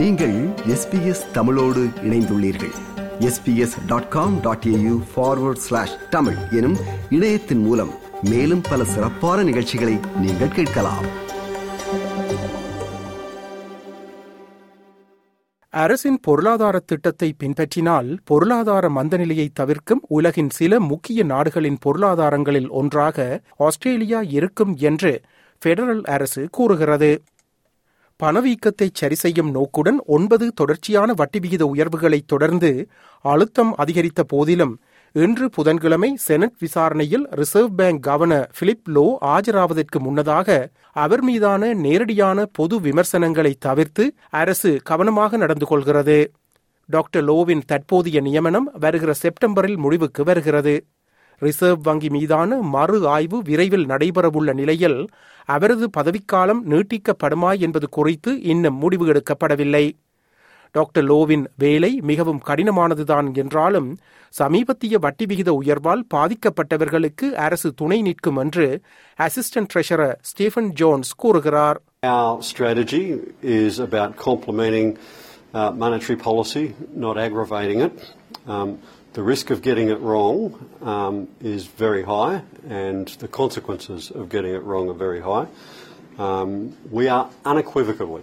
நீங்கள் எஸ்பிஎஸ் தமிழோடு இணைந்துள்ளீர்கள். SBS dot com dot AU forward slash Tamil எனும் இணையத்தின் மூலம் மேலும் பல சிறப்பான நிகழ்ச்சிகளை நீங்கள் கேட்கலாம். அரசின் பொருளாதார திட்டத்தை பின்பற்றினால் பொருளாதார மந்தநிலையை தவிர்க்கும் உலகின் சில முக்கிய நாடுகளின் பொருளாதாரங்களில் ஒன்றாக ஆஸ்திரேலியா இருக்கும் என்று பெடரல் அரசு கூறுகிறது. பணவீக்கத்தை சரிசெய்யும் நோக்குடன் ஒன்பது தொடர்ச்சியான வட்டி விகித உயர்வுகளை தொடர்ந்து அழுத்தம் அதிகரித்த போதிலும் இன்று புதன்கிழமை செனட் விசாரணையில் Reserve Bank governor Philip Lowe ஆஜராவதற்கு முன்னதாக அவர் மீதான நேரடியான பொது விமர்சனங்களை தவிர்த்து அரசு கவனமாக நடந்து கொள்கிறது. டாக்டர் லோவின் தற்போதைய நியமனம் வருகிற செப்டம்பரில் முடிவுக்கு வருகிறது. ரிசர்வ் வங்கி மீதான மறு ஆய்வு விரைவில் நடைபெறவுள்ள நிலையில் அவரது பதவிக்காலம் நீட்டிக்கப்படுமா என்பது குறித்து இன்னும் முடிவு எடுக்கப்படவில்லை டாக்டர் லோவின் வேலை மிகவும் கடினமானதுதான் என்றாலும் சமீபத்திய வட்டி விகித உயர்வால் பாதிக்கப்பட்டவர்களுக்கு அரசு துணை நிற்கும் என்று அசிஸ்டன்ட் ட்ரெஷரர் ஸ்டீஃபன் ஜோன்ஸ் கூறுகிறார் Our strategy is about complementing uh, monetary policy, not aggravating it. Um, the risk of getting it wrong um, is very high, and the consequences of getting it wrong are very high. Um, we are unequivocally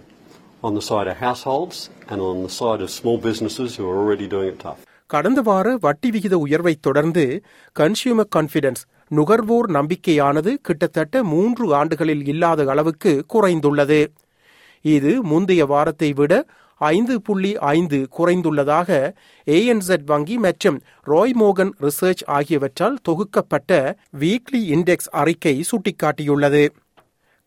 on the side of households and on the side of small businesses who are already doing it tough. கடந்த வார வட்டி விகித உயர்வை தொடர்ந்து consumer confidence நுகர்வோர் நம்பிக்கையானது கிட்டத்தட்ட மூன்று ஆண்டுகளில் இல்லாத அளவுக்கு குறைந்துள்ளது இது முந்தைய வாரத்தை விட ஐந்து புள்ளி ஐந்து குறைந்துள்ளதாக ஏஎன்செட் வங்கி மற்றும் ராய் மோகன் ரிசர்ச் ஆகியவற்றால் தொகுக்கப்பட்ட வீக்லி இண்டெக்ஸ் அறிக்கை சுட்டிக்காட்டியுள்ளது.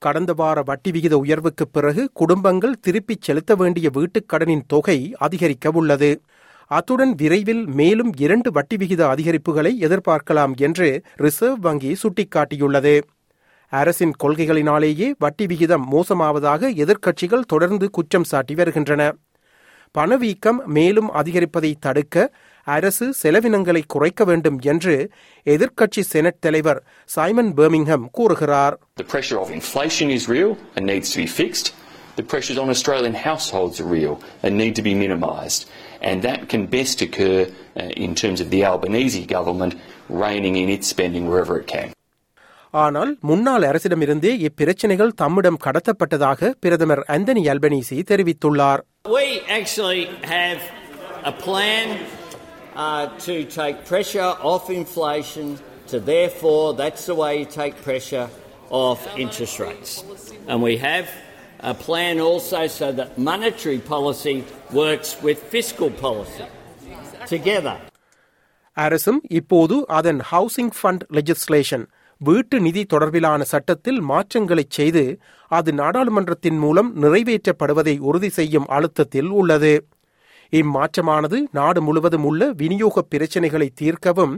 கடந்த வார வட்டி விகித உயர்வுக்கு பிறகு குடும்பங்கள் திருப்பிச் செலுத்த வேண்டிய வீட்டுக் கடனின் தொகை அதிகரிக்க உள்ளது. அத்துடன் விரைவில் மேலும் இரண்டு வட்டி விகித அதிகரிப்புகளை எதிர்பார்க்கலாம் என்று ரிசர்வ் வங்கி சுட்டிக்காட்டியுள்ளது. அரசின் கொள்கைகளினாலேயே வட்டி விகிதம் மோசமாவதாக எதிர்க்கட்சிகள் தொடர்ந்து குற்றம் சாட்டி வருகின்றன பணவீக்கம் மேலும் அதிகரிப்பதை தடுக்க அரசு செலவினங்களை குறைக்க வேண்டும் என்று எதிர்க்கட்சி செனட் தலைவர் சைமன் பெர்மிங்ஹம் கூறுகிறார் The pressure of inflation is real and needs to be fixed. The pressures on Australian households are real and need to be minimised. And that can best occur uh, in terms of the Albanese government reining in its spending wherever it can. ஆனால் முன்னாள் அரசிடமிருந்தே இப்பிரச்சினைகள் தம்மிடம் கடத்தப்பட்டதாக பிரதமர் Anthony Albanese தெரிவித்துள்ளார் We actually have a plan uh, to take pressure off inflation, to therefore, that's the way you take pressure off interest rates. And we have a plan also so that monetary policy works with fiscal policy together. அரசும் இப்போது அதன் housing fund legislation வீட்டு நிதி தொடர்பிலான சட்டத்தில் மாற்றங்களைச் செய்து அது நாடாளுமன்றத்தின் மூலம் நிறைவேற்றப்படுவதை உறுதி செய்யும் அழுத்தத்தில் உள்ளது. இம்மாற்றமானது நாடு முழுவதும் உள்ள விநியோக பிரச்சினைகளை தீர்க்கவும்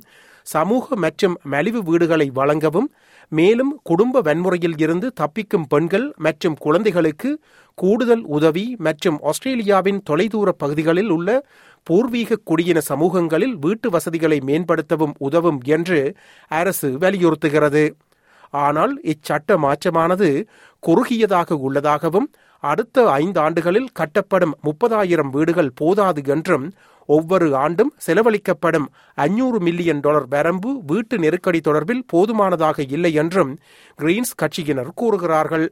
சமூக மற்றும் மலிவு வீடுகளை வழங்கவும் மேலும் குடும்ப வன்முறையில் இருந்து தப்பிக்கும் பெண்கள் மற்றும் குழந்தைகளுக்கு கூடுதல் உதவி மற்றும் ஆஸ்திரேலியாவின் தொலைதூர பகுதிகளில் உள்ள பூர்வீக குடியின சமூகங்களில் வீட்டு வசதிகளை மேம்படுத்தவும் உதவும் என்று அரசு வலியுறுத்துகிறது. ஆனால் இச்சட்ட மாற்றமானது குறுகியதாக உள்ளதாகவும் அடுத்த ஐந்து ஆண்டுகளில் கட்டப்படும் முப்பதாயிரம் வீடுகள் போதாது என்றும் ஒவ்வொரு ஆண்டும் செலவழிக்கப்படும் அஞ்சூறு மில்லியன் டாலர் வரம்பு வீட்டு நெருக்கடி தொடர்பில் போதுமானதாக இல்லை என்றும் கிரீன்ஸ் கட்சியினர் கூறுகிறார்கள்.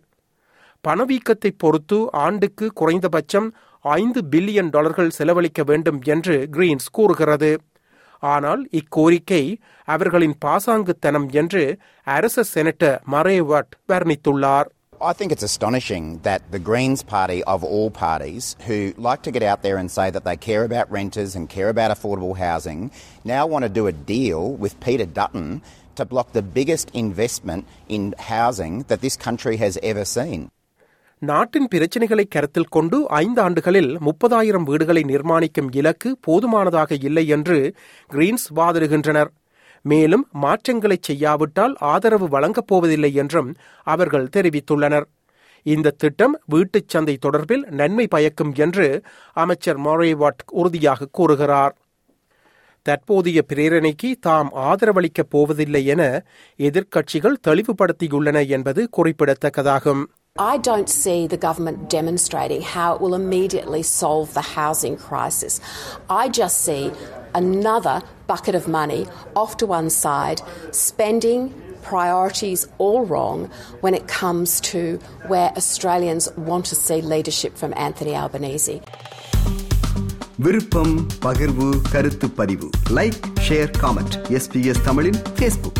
பணவீக்கத்தை பொறுத்து ஆண்டுக்கு குறைந்தபட்சம் ஐந்து பில்லியன் டாலர்கள் செலவழிக்க வேண்டும் என்று கிரீன்ஸ் கூறுகிறது ஆனால் இக்கோரிக்கை அவர்களின் பாசாங்குத்தனம் என்று அரச senator மரேவட் வர்ணித்துள்ளார் I think it's astonishing that the Greens party, of all parties, who like to get out there and say that they care about renters and care about affordable housing, now want to do a deal with Peter Dutton to block the biggest investment in housing that this country has ever seen. நாட்டின் பிரச்சினைகளை கருத்தில் கொண்டு ஐந்து ஆண்டுகளில் முப்பதாயிரம் வீடுகளை நிர்மாணிக்கும் இலக்கு போதுமானதாக இல்லை என்று கிரீன்ஸ் வாதிடுகின்றனர். மேலும் மாற்றங்களை செய்யாவிட்டால் ஆதரவு வழங்கப் போவதில்லை என்றும் அவர்கள் தெரிவித்துள்ளனர். இந்த திட்டம் வீட்டுச் சந்தை தொடர்பில் நன்மை பயக்கும் என்று அமைச்சர் மொரேவாட் உறுதியாக கூறுகிறார். தற்போதைய பிரேரணைக்கு தாம் ஆதரவளிக்கப் போவதில்லை என எதிர்க்கட்சிகள் தெளிவுபடுத்தியுள்ளன என்பது குறிப்பிடத்தக்கதாகும். I don't see the government demonstrating how it will immediately solve the housing crisis. I just see another bucket of money off to one side, spending priorities all wrong when it comes to where Australians want to see leadership from Anthony Albanese. விருப்பம் பகிர்வு கருத்து பதிவு like share comment SBS தமிழின் Facebook